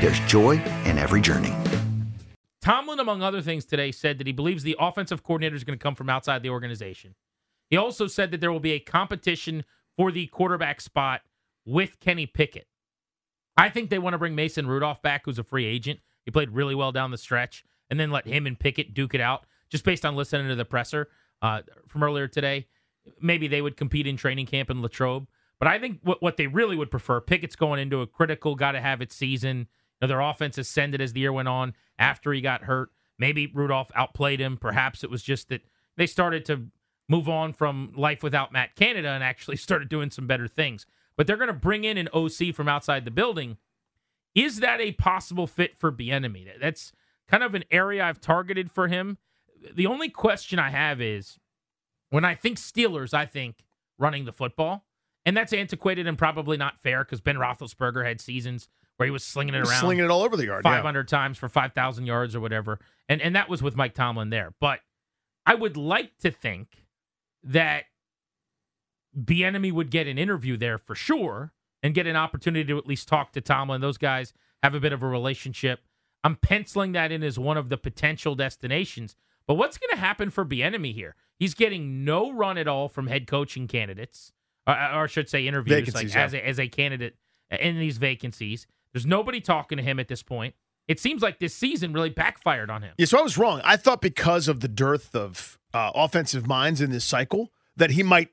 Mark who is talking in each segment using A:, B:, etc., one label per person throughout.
A: there's joy in every journey.
B: Tomlin, among other things today, said that he believes the offensive coordinator is going to come from outside the organization. He also said that there will be a competition for the quarterback spot with Kenny Pickett. I think they want to bring Mason Rudolph back, who's a free agent. He played really well down the stretch, and then let him and Pickett duke it out. Just based on listening to the presser uh, from earlier today, maybe they would compete in training camp in Latrobe. But I think what, what they really would prefer, Pickett's going into a critical, got to have it season. Their offense ascended as the year went on after he got hurt. Maybe Rudolph outplayed him. Perhaps it was just that they started to move on from life without Matt Canada and actually started doing some better things. But they're going to bring in an OC from outside the building. Is that a possible fit for Bieniemy? That's kind of an area I've targeted for him. The only question I have is when I think Steelers, I think running the football. And that's antiquated and probably not fair because Ben Roethlisberger had seasons where he was slinging it around,
C: slinging it all over the yard,
B: 500 yeah. times for 5,000 yards or whatever. And and that was with Mike Tomlin there. But I would like to think that Bieniemy would get an interview there for sure and get an opportunity to at least talk to Tomlin. Those guys have a bit of a relationship. I'm penciling that in as one of the potential destinations. But what's going to happen for Bieniemy here? He's getting no run at all from head coaching candidates, or, or I should say interviews, like yeah. as a, as a candidate in these vacancies. There's nobody talking to him at this point. It seems like this season really backfired on him.
C: Yeah, so I was wrong. I thought because of the dearth of uh, offensive minds in this cycle that he might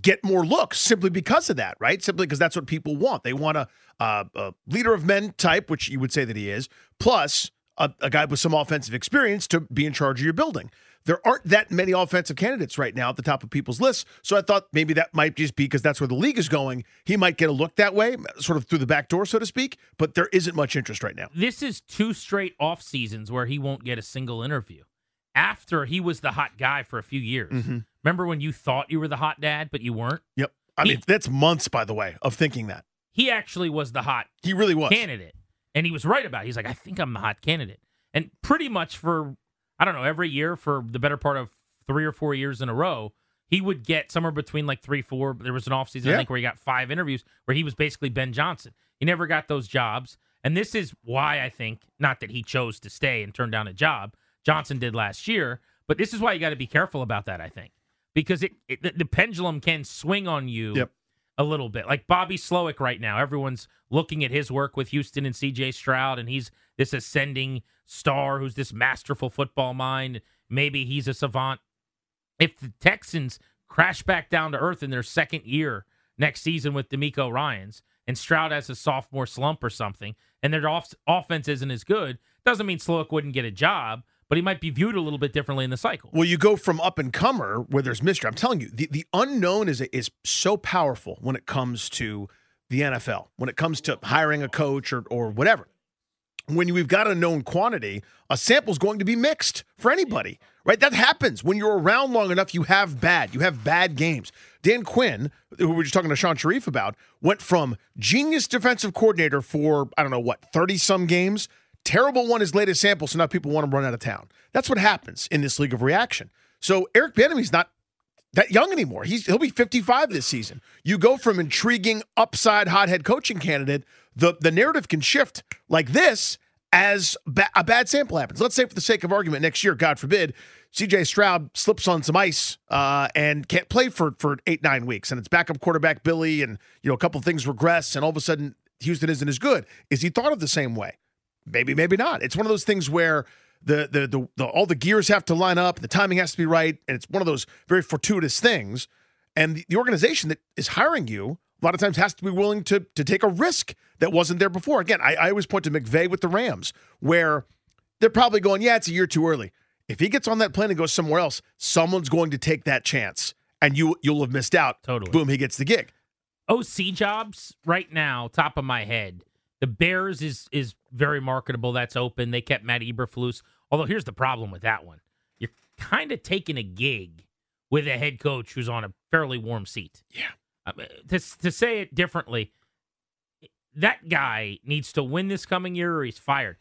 C: get more looks simply because of that, right? Simply because that's what people want. They want a, uh, a leader of men type, which you would say that he is, plus a, a, guy with some offensive experience to be in charge of your building. There aren't that many offensive candidates right now at the top of people's lists. So I thought maybe that might just be because that's where the league is going. He might get a look that way, sort of through the back door, so to speak, but there isn't much interest right now.
B: This is two straight off seasons where he won't get a single interview after he was the hot guy for a few years. Mm-hmm. Remember when you thought you were the hot dad, but you weren't?
C: Yep. I he, mean, that's months, by the way, of thinking that.
B: He actually was the hot
C: he really was
B: candidate. And he was right about it. He's like, I think I'm the hot candidate. And pretty much for, I don't know, every year for the better part of three or four years in a row, he would get somewhere between like three, four. There was an offseason, yeah. I think, where he got five interviews where he was basically Ben Johnson. He never got those jobs. And this is why I think, not that he chose to stay and turn down a job, Johnson did last year, but this is why you got to be careful about that, I think because it, it the, the, pendulum can swing on you
C: yep.
B: A little bit. Like Bobby Slowik right now, everyone's looking at his work with Houston and CJ Stroud, and he's this ascending star who's this masterful football mind. Maybe he's a savant. If the Texans crash back down to earth in their second year next season with DeMeco Ryans and Stroud has a sophomore slump or something, and their off- offense isn't as good, doesn't mean Slowik wouldn't get a job but he might be viewed a little bit differently in the cycle.
C: Well, you go from up and comer where there's mystery. I'm telling you, the, the unknown is is so powerful when it comes to the NFL, when it comes to hiring a coach or or whatever. When we've got a known quantity, a sample is going to be mixed for anybody, right? That happens when you're around long enough. You have bad, you have bad games. Dan Quinn, who we were just talking to Sean Shariff about, went from genius defensive coordinator for I don't know what thirty some games Terrible won his latest sample, so now people want to run out of town. That's what happens in this league of reaction. So Eric Bieniemy's not that young anymore. He's he'll be 55 this season. You go from intriguing upside hot head coaching candidate, the the narrative can shift like this as ba- a bad sample happens. Let's say for the sake of argument next year, God forbid, CJ Stroud slips on some ice uh, and can't play for for 8 9 weeks and it's backup quarterback Billy and you know a couple things regress and all of a sudden Houston isn't as good. Is he thought of the same way? Maybe maybe not. It's one of those things where the, the the the, all the gears have to line up, the timing has to be right, and it's one of those very fortuitous things. And the, the organization that is hiring you a lot of times has to be willing to to take a risk that wasn't there before. Again, I, I always point to McVay with the Rams, where they're probably going, yeah, it's a year too early. If he gets on that plane and goes somewhere else, someone's going to take that chance, and you you'll have missed out.
B: Totally.
C: Boom, he gets the gig.
B: OC jobs right now, top of my head. The Bears is is very marketable. That's open. They kept Matt Eberflus. Although here's the problem with that one: you're kind of taking a gig with a head coach who's on a fairly warm seat.
C: Yeah.
B: I mean, to to say it differently, that guy needs to win this coming year or he's fired.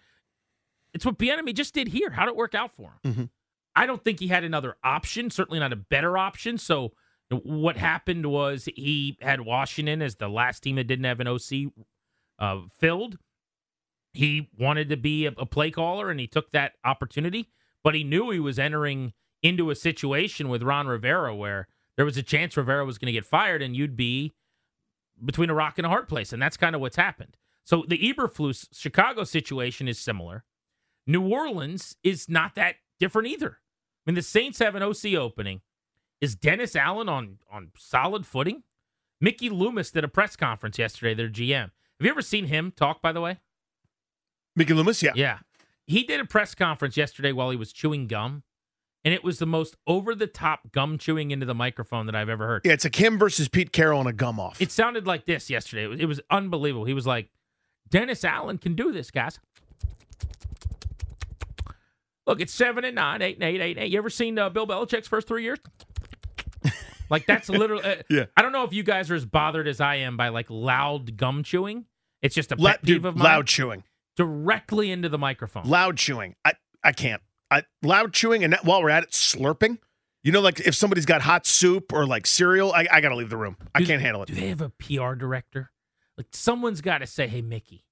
B: It's what Bieniemy just did here. How'd it work out for him?
C: Mhm.
B: I don't think he had another option. Certainly not a better option. So what happened was he had Washington as the last team that didn't have an OC uh, filled. He wanted to be a, a play caller and he took that opportunity, but he knew he was entering into a situation with Ron Rivera where there was a chance Rivera was going to get fired and you'd be between a rock and a hard place. And that's kind of what's happened. So the Eberflus Chicago situation is similar. New Orleans is not that different either. I mean, the Saints have an OC opening. Is Dennis Allen on on solid footing? Mickey Loomis did a press conference yesterday, their GM. Have you ever seen him talk, by the way?
C: Mickey Loomis, yeah.
B: Yeah. He did a press conference yesterday while he was chewing gum, and it was the most over the top gum chewing into the microphone that I've ever heard.
C: Yeah, it's a Kim versus Pete Carroll and a gum off.
B: It sounded like this yesterday. It was, it was unbelievable. He was like, Dennis Allen can do this, guys. Look, it's seven and nine, eight and eight, eight and eight. You ever seen uh, Bill Belichick's first three years? like that's literally. Uh,
C: Yeah.
B: I don't know if you guys are as bothered as I am by like loud gum chewing. It's just a pet
C: La-
B: peeve
C: dude,
B: of mine.
C: loud chewing.
B: directly into the microphone.
C: Loud chewing. I, I can't. I, loud chewing, and that- while we're at it, slurping. You know, like if somebody's got hot soup or like cereal, I, I got to leave the room. I can't handle it.
B: Do they have a PR director? Like someone's got to say, "Hey, Mickey,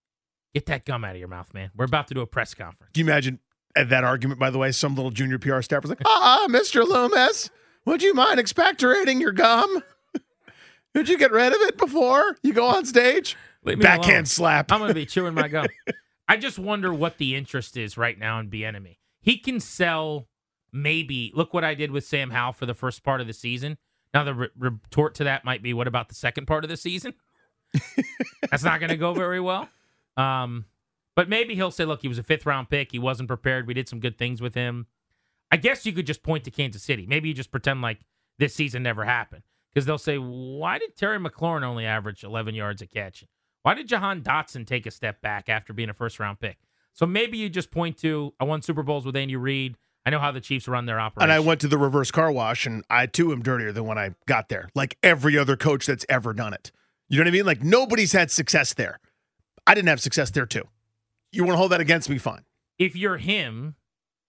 B: get that gum out of your mouth, man. We're about to do a press conference."
C: Can you imagine that argument, by the way, some little junior PR staff was like, ah, Mr. Loomis, would you mind expectorating your gum? Did you get rid of it before you go on stage?
B: Leave me alone.
C: Backhand slap.
B: I'm going to be chewing my gum. I just wonder what the interest is right now in Bieniemy. He can sell maybe. Look what I did with Sam Howell for the first part of the season. Now the re- retort to that might be, what about the second part of the season? That's not going to go very well. Um, but maybe he'll say, look, he was a fifth round pick. He wasn't prepared. We did some good things with him. I guess you could just point to Kansas City. Maybe you just pretend like this season never happened. Because they'll say, why did Terry McLaurin only average 11 yards a catch? Why did Jahan Dotson take a step back after being a first round pick? So maybe you just point to, I won Super Bowls with Andy Reid. I know how the Chiefs run their operation.
C: And I went to the reverse car wash, and I too am dirtier than when I got there, like every other coach that's ever done it. You know what I mean? Like nobody's had success there. I didn't have success there too. You want to hold that against me? Fine.
B: if you're him,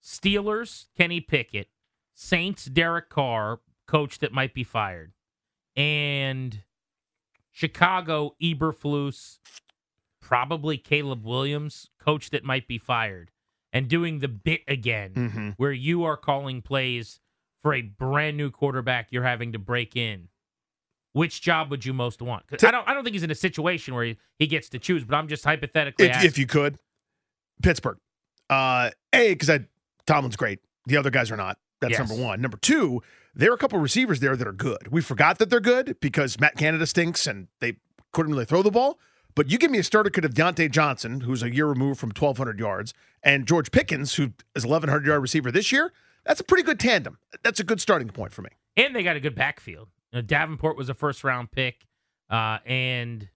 B: Steelers, Kenny Pickett, Saints, Derek Carr, coach that might be fired, and Chicago, Eberflus, probably Caleb Williams, coach that might be fired, and doing the bit again
C: Mm-hmm.
B: where you are calling plays for a brand new quarterback you're having to break in. Which job would you most want? I don't. I don't think he's in a situation where he, he gets to choose. But I'm just hypothetically.
C: If, if you could, Pittsburgh. Uh, a because I Tomlin's great. The other guys are not. That's
B: Yes.
C: number one. Number two, there are a couple receivers there that are good. We forgot that they're good because Matt Canada stinks and they couldn't really throw the ball. But you give me a starter kid of Diontae Johnson, who's a year removed from 1,200 yards, and George Pickens, who is 1,100 yard receiver this year. That's a pretty good tandem. That's a good starting point for me.
B: and they got a good backfield. You know, Davenport was a first round pick, uh, and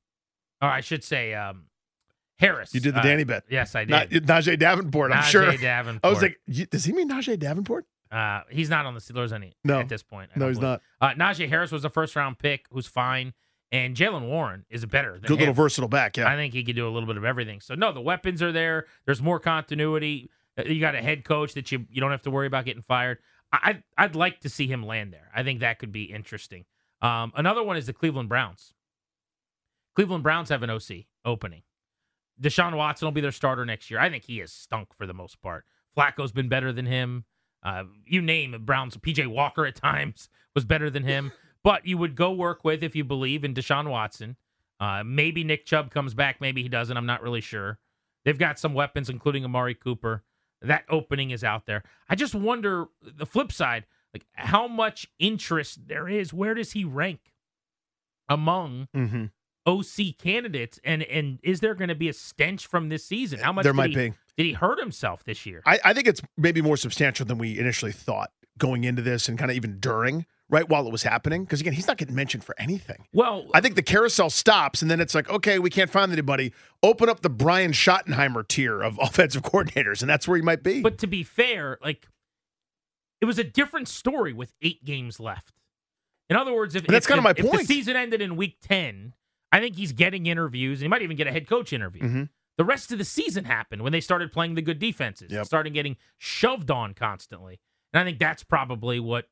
B: or I should say um, Harris.
C: You did the
B: Uh,
C: Danny bet.
B: Yes, I did.
C: Not, Najee Davenport, I'm
B: Najee
C: sure.
B: Davenport.
C: I was like, does he mean Najee Davenport?
B: Uh, he's not on the Steelers any
C: No.
B: at this point. I
C: No, he's
B: believe.
C: not.
B: Uh, Najee Harris was a first round pick, who's fine, And Jaylen Warren is a better than
C: Good little versatile back. Yeah.
B: I think he could do a little bit of everything. So no, the weapons are there. There's more continuity. Uh, You got a head coach that you you don't have to worry about getting fired. I I'd, I'd like to see him land there. I think that could be interesting. Um, another one is the Cleveland Browns. Cleveland Browns have an OC opening. Deshaun Watson will be their starter next year. I think he has stunk for the most part. Flacco's been better than him. Uh, you name it, Browns. PJ Walker at times was better than him. But you would go work with if you believe in Deshaun Watson. Uh, maybe Nick Chubb comes back. Maybe he doesn't. I'm not really sure. They've got some weapons, including Amari Cooper. That opening is out there. I just wonder the flip side, like how much interest there is. Where does he rank among
C: hmm
B: OC candidates? And and is there going to be a stench from this season? How much
C: There might
B: he,
C: be.
B: Did he hurt himself this year?
C: I, I think it's maybe more substantial than we initially thought going into this and kind of even during, right while it was happening. Because again, he's not getting mentioned for anything.
B: Well,
C: I think the carousel stops and then it's like, okay, we can't find anybody. Open up the Brian Schottenheimer tier of offensive coordinators, and that's where he might be.
B: But to be fair, like it was a different story with eight games left. In other words, if,
C: But that's
B: if
C: kinda my
B: if the
C: point.
B: season ended in week ten, I think he's getting interviews, and he might even get a head coach interview.
C: Mhm.
B: The rest of the season happened when they started playing the good defenses, and
C: Yep.
B: started getting shoved on constantly. And I think that's probably what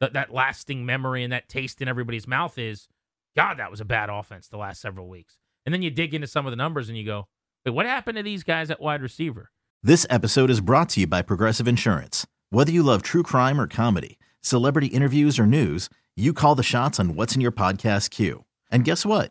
B: that that lasting memory and that taste in everybody's mouth is. God, that was a bad offense the last several weeks. And then you dig into some of the numbers and you go, wait, what happened to these guys at wide receiver?
D: This episode is brought to you by Progressive Insurance. Whether you love true crime or comedy, celebrity interviews or news, you call the shots on what's in your podcast queue. And guess what?